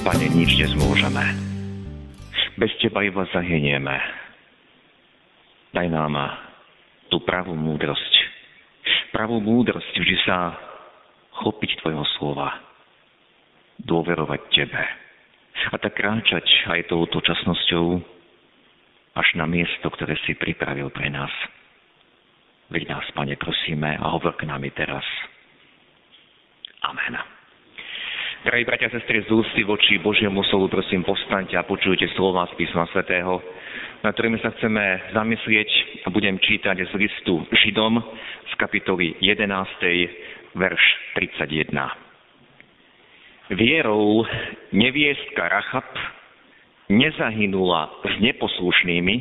Pane, nič nezmôžeme. Bez Teba iba zahynieme. Daj nám tú pravú múdrosť. Pravú múdrosť vždy sa chopiť Tvojho slova. Dôverovať Tebe. A tak kráčať aj touto časnosťou až na miesto, ktoré si pripravil pre nás. Veď nás, Pane, prosíme a hovor k nami teraz. Amen. Drahí bratia a sestry, z ústy voči Božiemu slovu, prosím, povstaňte a počujte slova z písma svätého, na ktorými sa chceme zamyslieť a budem čítať z listu Židom z kapitoly 11. verš 31. Vierou neviestka Rachab nezahynula s neposlušnými,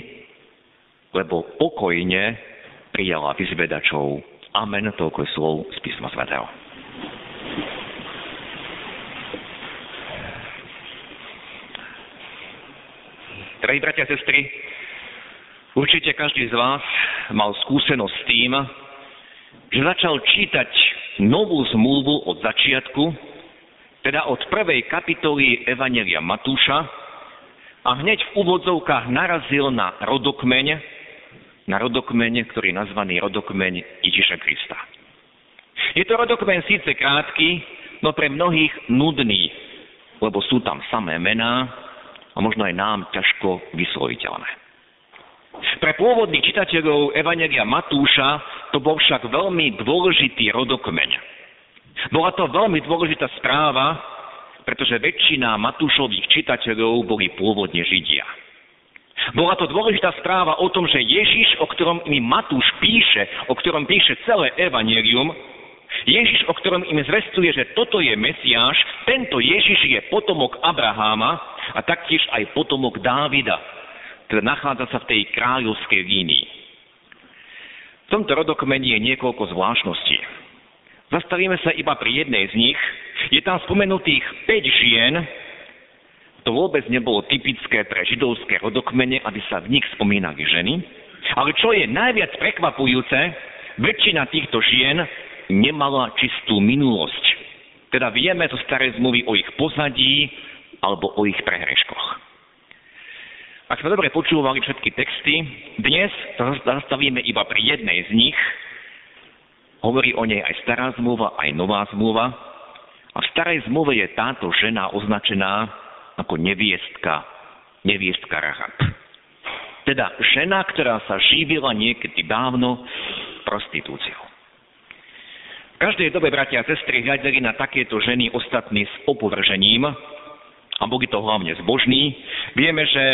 lebo pokojne prijala vyzvedačov. Amen, toľko slov z písma svätého. Drahí bratia a sestry, určite každý z vás mal skúsenosť s tým, že začal čítať novú zmluvu od začiatku, teda od prvej kapitoly Evanelia Matúša a hneď v úvodzovkách narazil na rodokmeň, na rodokmeň, ktorý je nazvaný rodokmeň Ježiša Krista. Je to rodokmeň síce krátky, no pre mnohých nudný, lebo sú tam samé mená, a možno aj nám ťažko vysloviteľné. Pre pôvodných čitateľov Evangelia Matúša to bol však veľmi dôležitý rodokmeň. Bola to veľmi dôležitá správa, pretože väčšina Matúšových čitateľov boli pôvodne Židia. Bola to dôležitá správa o tom, že Ježiš, o ktorom mi Matúš píše, o ktorom píše celé Evangelium, Ježiš, o ktorom im zvestuje, že toto je Mesiáš, tento Ježiš je potomok Abraháma a taktiež aj potomok Dávida, teda nachádza sa v tej kráľovskej línii. V tomto rodokmeni je niekoľko zvláštností. Zastavíme sa iba pri jednej z nich. Je tam spomenutých 5 žien, to vôbec nebolo typické pre židovské rodokmene, aby sa v nich spomínali ženy. Ale čo je najviac prekvapujúce, väčšina týchto žien nemala čistú minulosť. Teda vieme zo starej zmluvy o ich pozadí alebo o ich prehreškoch. Ak sme dobre počúvali všetky texty, dnes sa zastavíme iba pri jednej z nich. Hovorí o nej aj stará zmluva, aj nová zmluva. A v starej zmluve je táto žena označená ako neviestka, neviestka Rahab. Teda žena, ktorá sa živila niekedy dávno prostitúciou každej dobe, bratia a sestry, hľadeli na takéto ženy ostatní s opovržením, a boli to hlavne zbožní. Vieme, že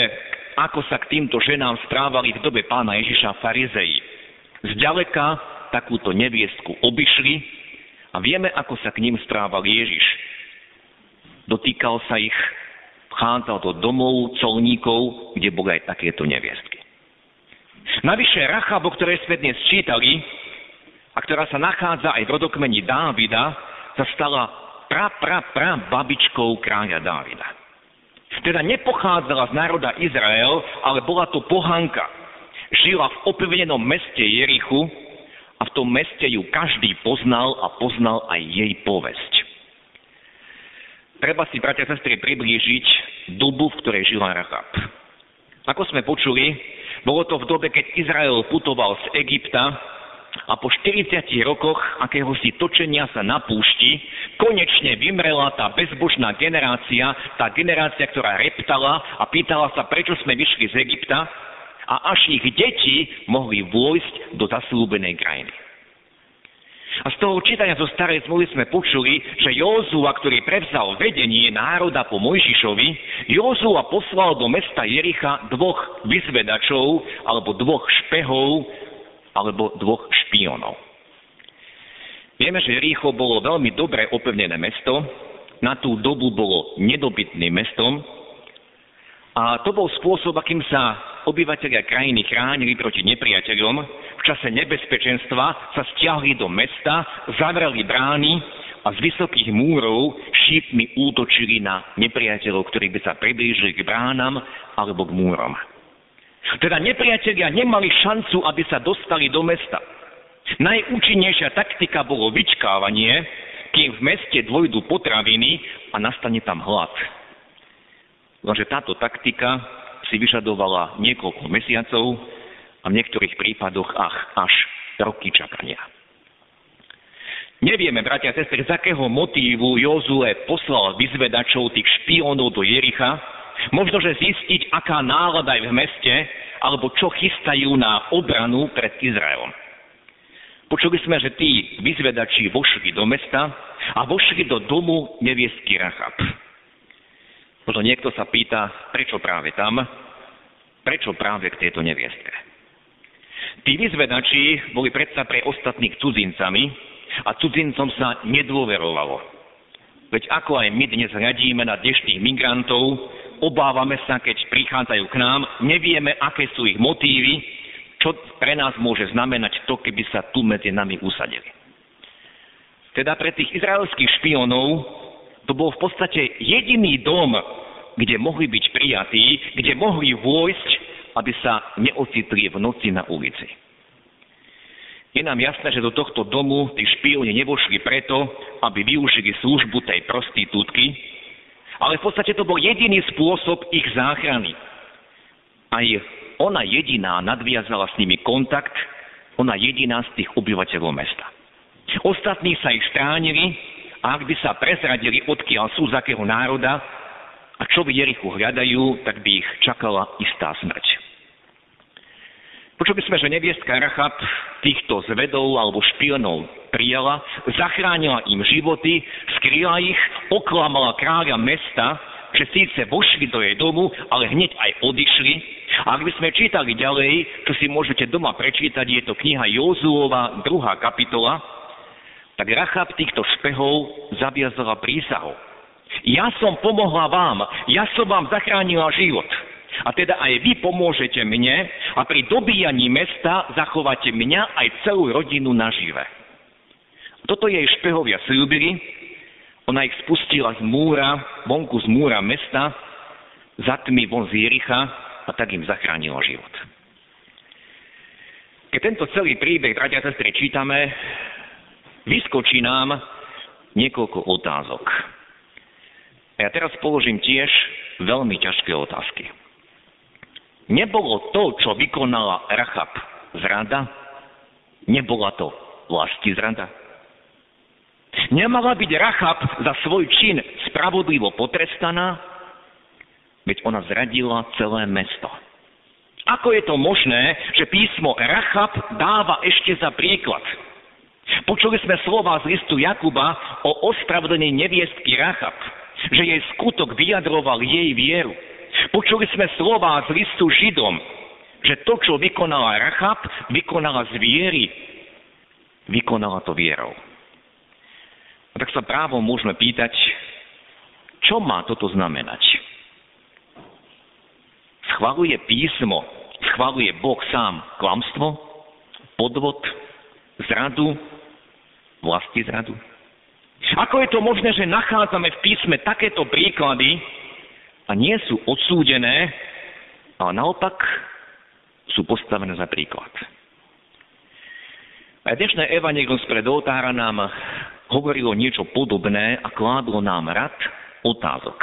ako sa k týmto ženám správali v dobe pána Ježiša farizei. Zďaleka takúto neviestku obišli a vieme, ako sa k ním správal Ježiš. Dotýkal sa ich, vchádzal do domov colníkov, kde boli aj takéto neviestky. Navyše Rachab, o ktorej sme dnes čítali, a ktorá sa nachádza aj v rodokmeni Dávida, sa stala pra, pra, pra babičkou kráľa Dávida. Teda nepochádzala z národa Izrael, ale bola to pohanka. Žila v opevnenom meste Jerichu a v tom meste ju každý poznal a poznal aj jej povesť. Treba si, bratia a sestry, priblížiť dobu, v ktorej žila Rahab. Ako sme počuli, bolo to v dobe, keď Izrael putoval z Egypta a po 40 rokoch akéhosi točenia sa na púšti konečne vymrela tá bezbožná generácia, tá generácia, ktorá reptala a pýtala sa, prečo sme vyšli z Egypta a až ich deti mohli vôjsť do zaslúbenej krajiny. A z toho čítania zo starej zmluvy sme počuli, že Józua, ktorý prevzal vedenie národa po Mojžišovi, Józua poslal do mesta Jericha dvoch vyzvedačov alebo dvoch špehov, alebo dvoch špionov. Vieme, že Rícho bolo veľmi dobre opevnené mesto, na tú dobu bolo nedobytným mestom A to bol spôsob, akým sa obyvateľia krajiny chránili proti nepriateľom. V čase nebezpečenstva sa stiahli do mesta, zavrali brány a z vysokých múrov šípmi útočili na nepriateľov, ktorí by sa priblížili k bránam alebo k múrom. Teda nepriatelia nemali šancu, aby sa dostali do mesta. Najúčinnejšia taktika bolo vyčkávanie, kým v meste dvojdu potraviny a nastane tam hlad. Lenže táto taktika si vyžadovala niekoľko mesiacov a v niektorých prípadoch ach, až roky čakania. Nevieme, bratia a sestry, z akého motívu Jozue poslal vyzvedačov tých špiónov do Jericha. Možno, že zistiť, aká nálada je v meste, alebo čo chystajú na obranu pred Izraelom. Počuli sme, že tí vyzvedači vošli do mesta a vošli do domu neviestky Rachab. Možno niekto sa pýta, prečo práve tam, prečo práve k tejto neviestke. Tí vyzvedači boli predsa pre ostatných cudzincami a cudzincom sa nedôverovalo. Veď ako aj my dnes hľadíme na dnešných migrantov, obávame sa, keď prichádzajú k nám, nevieme, aké sú ich motívy, čo pre nás môže znamenať to, keby sa tu medzi nami usadili. Teda pre tých izraelských špionov to bol v podstate jediný dom, kde mohli byť prijatí, kde mohli vôjsť, aby sa neocitli v noci na ulici. Je nám jasné, že do tohto domu tí špioni nevošli preto, aby využili službu tej prostitútky, ale v podstate to bol jediný spôsob ich záchrany. Aj ona jediná nadviazala s nimi kontakt, ona jediná z tých obyvateľov mesta. Ostatní sa ich stránili a ak by sa prezradili, odkiaľ sú, z akého národa a čo v Jerichu hľadajú, tak by ich čakala istá smrť. Počuli sme, že neviestka Rachab týchto zvedov alebo špionov prijala, zachránila im životy, skryla ich, oklamala kráľa mesta, že síce vošli do jej domu, ale hneď aj odišli. A ak by sme čítali ďalej, čo si môžete doma prečítať, je to kniha Jozuova, druhá kapitola, tak Rachab týchto špehov zaviazala prísahou. Ja som pomohla vám, ja som vám zachránila život. A teda aj vy pomôžete mne a pri dobíjaní mesta zachováte mňa aj celú rodinu nažive. Toto jej špehovia slúbili, ona ich spustila z múra, vonku z múra mesta, za tmy von z Jericha a tak im zachránila život. Keď tento celý príbeh, bratia a sestry, čítame, vyskočí nám niekoľko otázok. A ja teraz položím tiež veľmi ťažké otázky. Nebolo to, čo vykonala Rachab zrada? Nebola to vlasti zrada? Nemala byť Rachab za svoj čin spravodlivo potrestaná? Veď ona zradila celé mesto. Ako je to možné, že písmo Rachab dáva ešte za príklad? Počuli sme slova z listu Jakuba o ospravedlení neviestky Rachab že jej skutok vyjadroval jej vieru. Počuli sme slova z listu Židom, že to, čo vykonala Rachab, vykonala z viery. Vykonala to vierou. A tak sa právom môžeme pýtať, čo má toto znamenať? Schvaluje písmo, schvaluje Boh sám klamstvo, podvod, zradu, vlasti zradu? Ako je to možné, že nachádzame v písme takéto príklady a nie sú odsúdené, ale naopak sú postavené za príklad. A dnešné evanelium spred oltára nám hovorilo niečo podobné a kládlo nám rad otázok.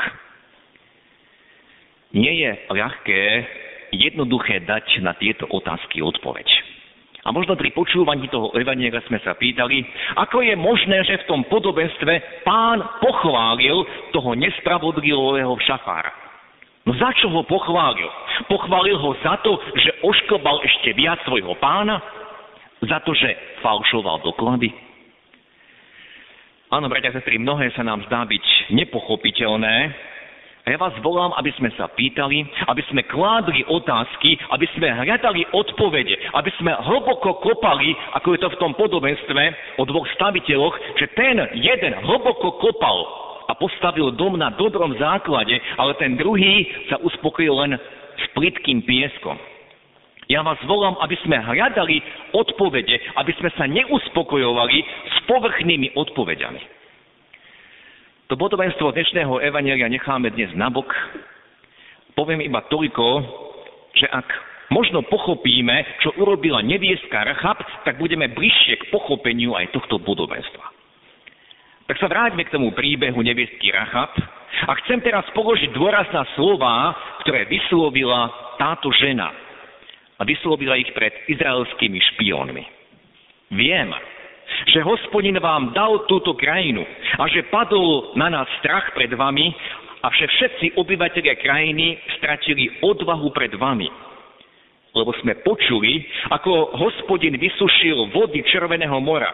Nie je ľahké jednoduché dať na tieto otázky odpoveď. A možno pri počúvaní toho Evaniela sme sa pýtali, ako je možné, že v tom podobenstve pán pochválil toho nespravodlivého šafára. No za čo ho pochválil? Pochválil ho za to, že ošklbal ešte viac svojho pána? Za to, že falšoval doklady? Áno, bratia a sestry, mnohé sa nám zdá byť nepochopiteľné, a ja vás volám, aby sme sa pýtali, aby sme kládli otázky, aby sme hľadali odpovede, aby sme hlboko kopali, ako je to v tom podobenstve o dvoch staviteľoch, že ten jeden hlboko kopal a postavil dom na dobrom základe, ale ten druhý sa uspokojil len s plitkým pieskom. Ja vás volám, aby sme hľadali odpovede, aby sme sa neuspokojovali s povrchnými odpovediami. To podobenstvo dnešného evanelia necháme dnes nabok. Poviem iba toľko, že ak možno pochopíme, čo urobila neviestka Rachab, tak budeme bližšie k pochopeniu aj tohto podobenstva. Tak sa vráťme k tomu príbehu neviestky Rachab a chcem teraz položiť dôraz na slova, ktoré vyslovila táto žena. A vyslovila ich pred izraelskými špiónmi. Viem, že hospodin vám dal túto krajinu a že padol na nás strach pred vami a že všetci obyvateľia krajiny stratili odvahu pred vami. Lebo sme počuli, ako hospodin vysušil vody Červeného mora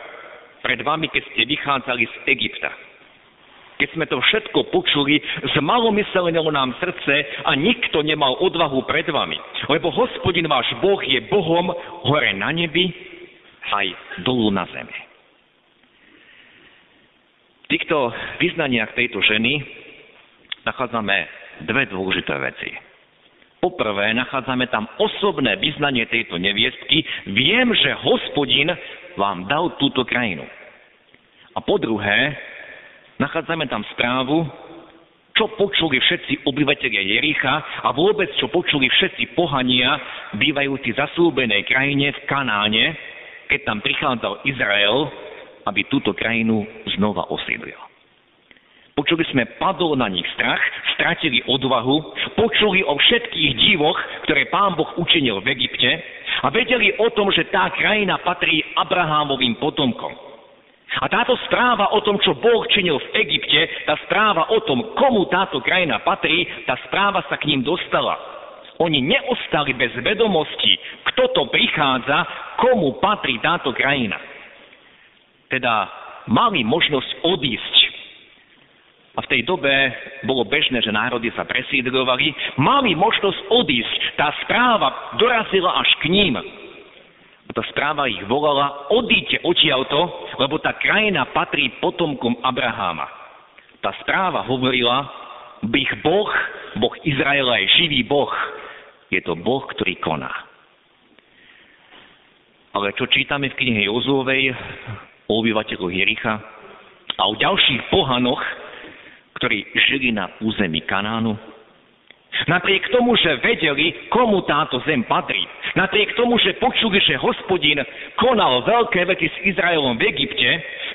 pred vami, keď ste vychádzali z Egypta. Keď sme to všetko počuli, zmalomyselnilo nám srdce a nikto nemal odvahu pred vami. Lebo hospodin váš Boh je Bohom hore na nebi aj dolu na zemi. Týchto vyznaniach tejto ženy nachádzame dve dôležité veci. Poprvé, nachádzame tam osobné vyznanie tejto neviestky. Viem, že hospodin vám dal túto krajinu. A po druhé, nachádzame tam správu, čo počuli všetci obyvateľia Jericha a vôbec čo počuli všetci pohania, bývajúci zasúbenej krajine v Kanáne, keď tam prichádzal Izrael, aby túto krajinu znova osídlil. Počuli sme, padol na nich strach, stratili odvahu, počuli o všetkých divoch, ktoré pán Boh učinil v Egypte a vedeli o tom, že tá krajina patrí Abrahámovým potomkom. A táto správa o tom, čo Boh činil v Egypte, tá správa o tom, komu táto krajina patrí, tá správa sa k ním dostala. Oni neostali bez vedomosti, kto to prichádza, komu patrí táto krajina. Teda mali možnosť odísť a v tej dobe bolo bežné, že národy sa presídrovali, mali možnosť odísť. Tá správa dorazila až k ním. A tá správa ich volala, odíďte odtiaľto, lebo tá krajina patrí potomkom Abraháma. Tá správa hovorila, bych Boh, Boh Izraela je živý Boh. Je to Boh, ktorý koná. Ale čo čítame v knihe Jozúovej o obyvateľoch Jericha a o ďalších pohanoch, ktorí žili na území Kanánu. Napriek tomu, že vedeli, komu táto zem patrí, napriek tomu, že počuli, že hospodin konal veľké veci s Izraelom v Egypte,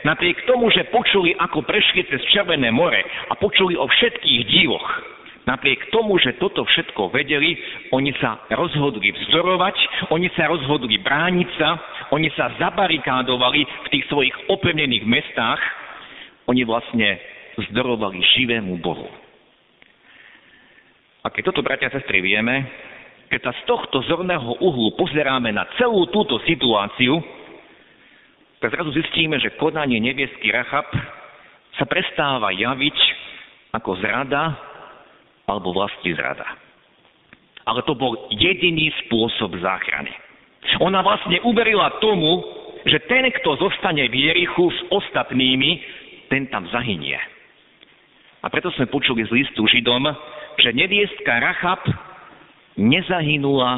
napriek tomu, že počuli, ako prešli cez Červené more a počuli o všetkých divoch, napriek tomu, že toto všetko vedeli, oni sa rozhodli vzdorovať, oni sa rozhodli brániť sa, oni sa zabarikádovali v tých svojich opevnených mestách, oni vlastne zdorovali živému Bohu. A keď toto, bratia a sestry, vieme, keď sa z tohto zorného uhlu pozeráme na celú túto situáciu, tak zrazu zistíme, že konanie nebieský Rachab sa prestáva javiť ako zrada alebo vlastní zrada. Ale to bol jediný spôsob záchrany. Ona vlastne uverila tomu, že ten, kto zostane v Jerichu s ostatnými, ten tam zahynie. A preto sme počuli z listu Židom, že neviestka Rachab nezahynula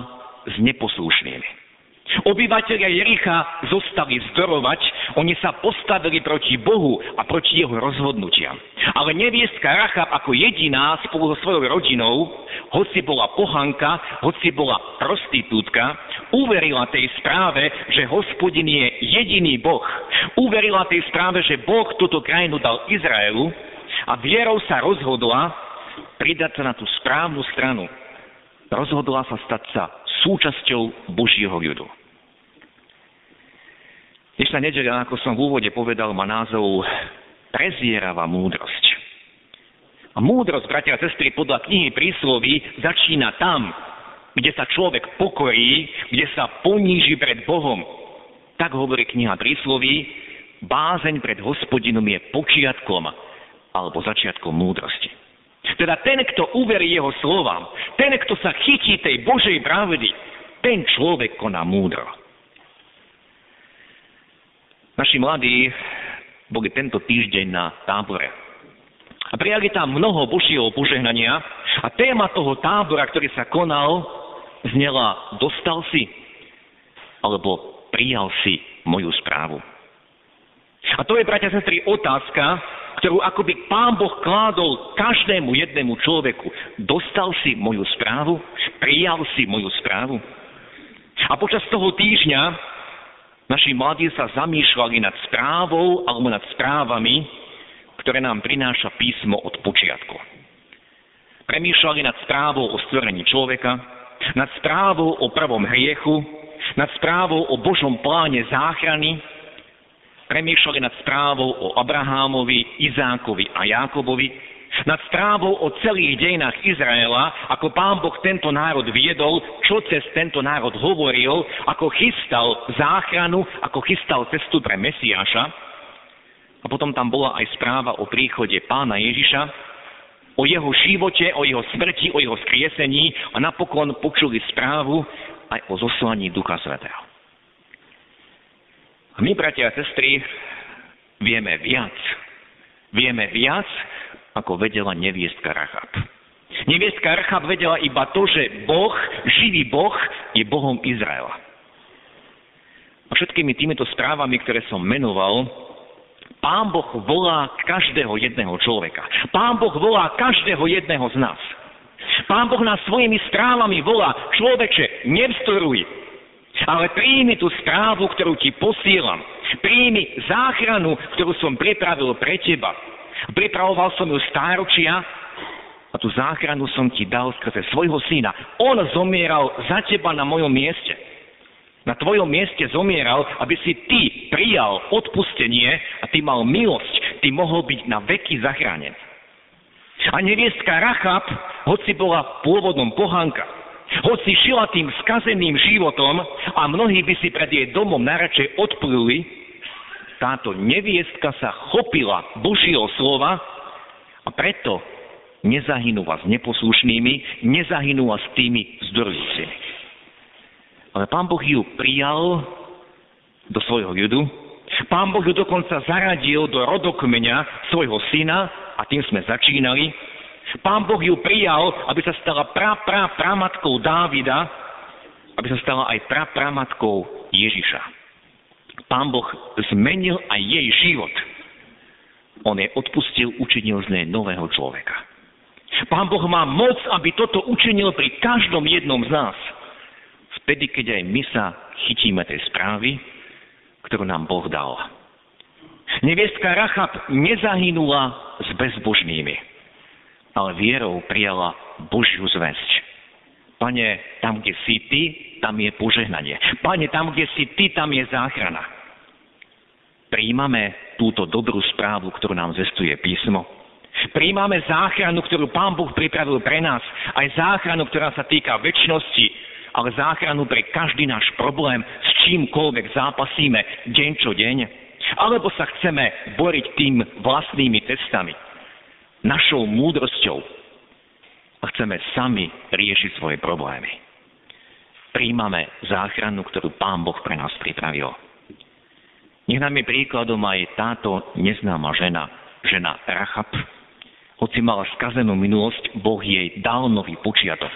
s neposlušnými. Obyvateľia Jericha zostali vzdorovať, oni sa postavili proti Bohu a proti jeho rozhodnutiam. Ale neviestka Rachab ako jediná spolu so svojou rodinou, hoci bola pohanka, hoci bola prostitútka, uverila tej správe, že hospodin je jediný Boh. Uverila tej správe, že Boh túto krajinu dal Izraelu a vierou sa rozhodla pridať sa na tú správnu stranu. Rozhodla sa stať sa súčasťou Božieho ľudu. Dnešná nedeľa, ako som v úvode povedal, má názov Prezieravá múdrosť. A múdrosť, bratia a sestry, podľa knihy prísloví začína tam, kde sa človek pokorí, kde sa poníži pred Bohom. Tak hovorí kniha prísloví, bázeň pred hospodinom je počiatkom alebo začiatkom múdrosti. Teda ten, kto uverí jeho slovám, ten, kto sa chytí tej Božej pravdy, ten človek koná múdro. Naši mladí boli tento týždeň na tábore. A prijali tam mnoho Božieho požehnania a téma toho tábora, ktorý sa konal, znela dostal si alebo prijal si moju správu. A to je, bratia a sestry, otázka, ktorú akoby Pán Boh kládol každému jednému človeku. Dostal si moju správu? Prijal si moju správu? A počas toho týždňa naši mladí sa zamýšľali nad správou alebo nad správami, ktoré nám prináša písmo od počiatku. Premýšľali nad správou o stvorení človeka, nad správou o prvom hriechu, nad správou o Božom pláne záchrany, premýšľali nad správou o Abrahámovi, Izákovi a Jákobovi, nad správou o celých dejinách Izraela, ako pán Boh tento národ viedol, čo cez tento národ hovoril, ako chystal záchranu, ako chystal cestu pre Mesiáša. A potom tam bola aj správa o príchode pána Ježiša, o jeho živote, o jeho smrti, o jeho skriesení a napokon počuli správu aj o zoslaní Ducha Svetého. A my, bratia a sestry, vieme viac. Vieme viac, ako vedela neviestka Rachab. Neviestka Rachab vedela iba to, že Boh, živý Boh, je Bohom Izraela. A všetkými týmito správami, ktoré som menoval, Pán Boh volá každého jedného človeka. Pán Boh volá každého jedného z nás. Pán Boh nás svojimi správami volá, človeče, nevstoruj, ale príjmi tú správu, ktorú ti posielam. Príjmi záchranu, ktorú som pripravil pre teba. Pripravoval som ju stáročia a tú záchranu som ti dal skrze svojho syna. On zomieral za teba na mojom mieste. Na tvojom mieste zomieral, aby si ty prijal odpustenie a ty mal milosť. Ty mohol byť na veky zachránený. A neviestka Rachab, hoci bola pôvodom pohanka, hoci žila tým skazeným životom a mnohí by si pred jej domom najradšej odpluli, táto neviestka sa chopila Božieho slova a preto nezahynula s neposlušnými, nezahynula s tými zdorujúcimi. Ale pán Boh ju prijal do svojho ľudu, pán Boh ju dokonca zaradil do rodokmeňa svojho syna a tým sme začínali. Pán Boh ju prijal, aby sa stala pra, pra, pramatkou Dávida, aby sa stala aj pra, pramatkou Ježiša. Pán Boh zmenil aj jej život. On jej odpustil, učinil z nej nového človeka. Pán Boh má moc, aby toto učinil pri každom jednom z nás. Vtedy, keď aj my sa chytíme tej správy, ktorú nám Boh dal. Neviestka Rachab nezahynula s bezbožnými, ale vierou prijala Božiu zväzť. Pane, tam, kde si ty, tam je požehnanie. Pane, tam, kde si ty, tam je záchrana. Príjmame túto dobrú správu, ktorú nám zestuje písmo. Príjmame záchranu, ktorú Pán Boh pripravil pre nás. Aj záchranu, ktorá sa týka väčšnosti, ale záchranu pre každý náš problém, s čímkoľvek zápasíme deň čo deň alebo sa chceme boriť tým vlastnými cestami, našou múdrosťou a chceme sami riešiť svoje problémy. Príjmame záchranu, ktorú Pán Boh pre nás pripravil. Nech nám je príkladom aj táto neznáma žena, žena Rachab. Hoci mala skazenú minulosť, Boh jej dal nový počiatok.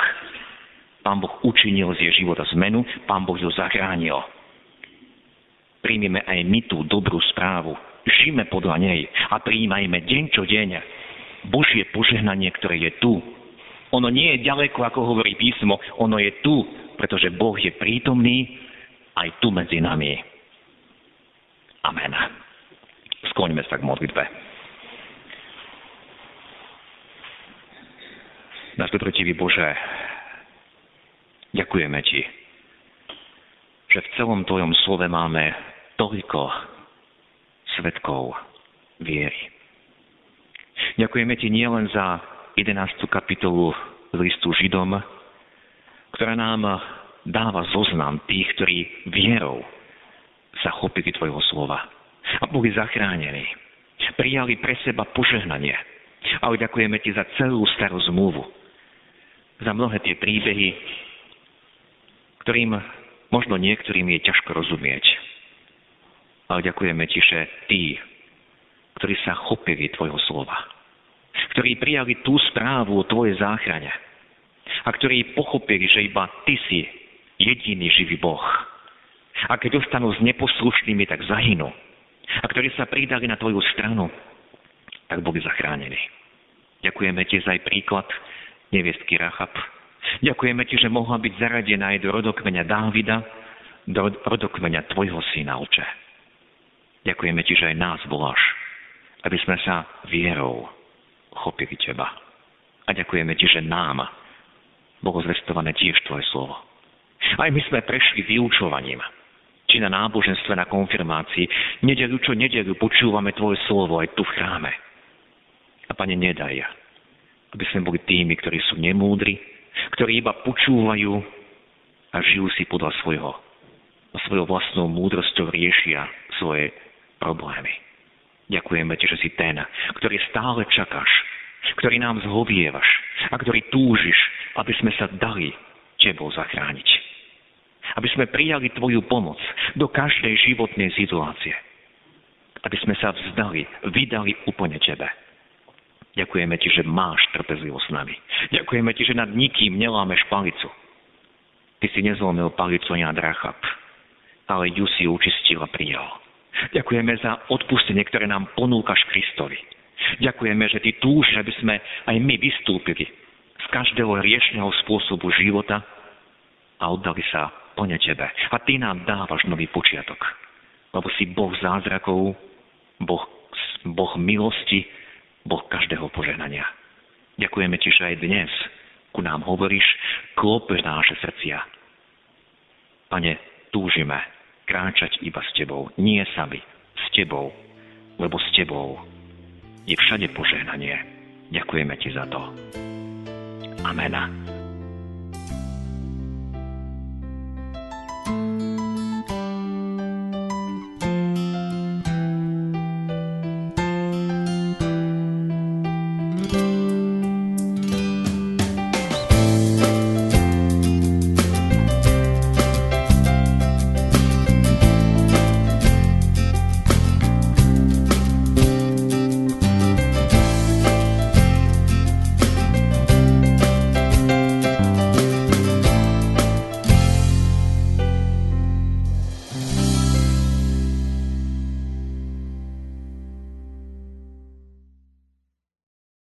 Pán Boh učinil z jej života zmenu, Pán Boh ju zachránil príjmeme aj my tú dobrú správu. Žijeme podľa nej a prijímajme deň čo deň Božie požehnanie, ktoré je tu. Ono nie je ďaleko, ako hovorí písmo, ono je tu, pretože Boh je prítomný aj tu medzi nami. Amen. Skloňme sa k modlitbe. Náš dobrotivý Bože, ďakujeme Ti, že v celom Tvojom slove máme toľko svetkov viery. Ďakujeme Ti nielen za 11. kapitolu listu Židom, ktorá nám dáva zoznam tých, ktorí vierou sa chopili Tvojho slova a boli zachránení. Prijali pre seba požehnanie. Ale ďakujeme Ti za celú starú zmluvu. Za mnohé tie príbehy, ktorým Možno niektorým je ťažko rozumieť. Ale ďakujeme ti, že tí, ktorí sa chopili tvojho slova, ktorí prijali tú správu o Tvojej záchrane a ktorí pochopili, že iba Ty si jediný živý Boh. A keď ostanú s neposlušnými, tak zahynú. A ktorí sa pridali na Tvoju stranu, tak boli zachránení. Ďakujeme Ti za aj príklad neviestky Rachab. Ďakujeme Ti, že mohla byť zaradená aj do rodokmeňa Dávida, do rodokmeňa Tvojho syna, Oče. Ďakujeme Ti, že aj nás voláš, aby sme sa vierou chopili Teba. A ďakujeme Ti, že nám bolo zvestované tiež Tvoje slovo. Aj my sme prešli vyučovaním, či na náboženstve, na konfirmácii. Nedelu čo nedelu počúvame Tvoje slovo aj tu v chráme. A Pane, nedaj, aby sme boli tými, ktorí sú nemúdri, ktorí iba počúvajú a žijú si podľa svojho. A svojou vlastnou múdrosťou riešia svoje problémy. Ďakujeme Ti, že si ten, ktorý stále čakáš, ktorý nám zhovievaš a ktorý túžiš, aby sme sa dali Tebou zachrániť. Aby sme prijali Tvoju pomoc do každej životnej situácie. Aby sme sa vzdali, vydali úplne Tebe. Ďakujeme Ti, že máš trpezlivosť s nami. Ďakujeme Ti, že nad nikým nelámeš palicu. Ty si nezlomil palicu ani nad Rachab, ale ju si učistil a prijal. Ďakujeme za odpustenie, ktoré nám ponúkaš Kristovi. Ďakujeme, že Ty túžiš, aby sme aj my vystúpili z každého riešného spôsobu života a oddali sa plne Tebe. A Ty nám dávaš nový počiatok. Lebo si Boh zázrakov, Boh, boh milosti, Boh každého požehnania. Ďakujeme Ti, že aj dnes ku nám hovoríš, klopeš na naše srdcia. Pane, túžime kráčať iba s Tebou, nie sami, s Tebou, lebo s Tebou je všade požehnanie. Ďakujeme Ti za to. Amen.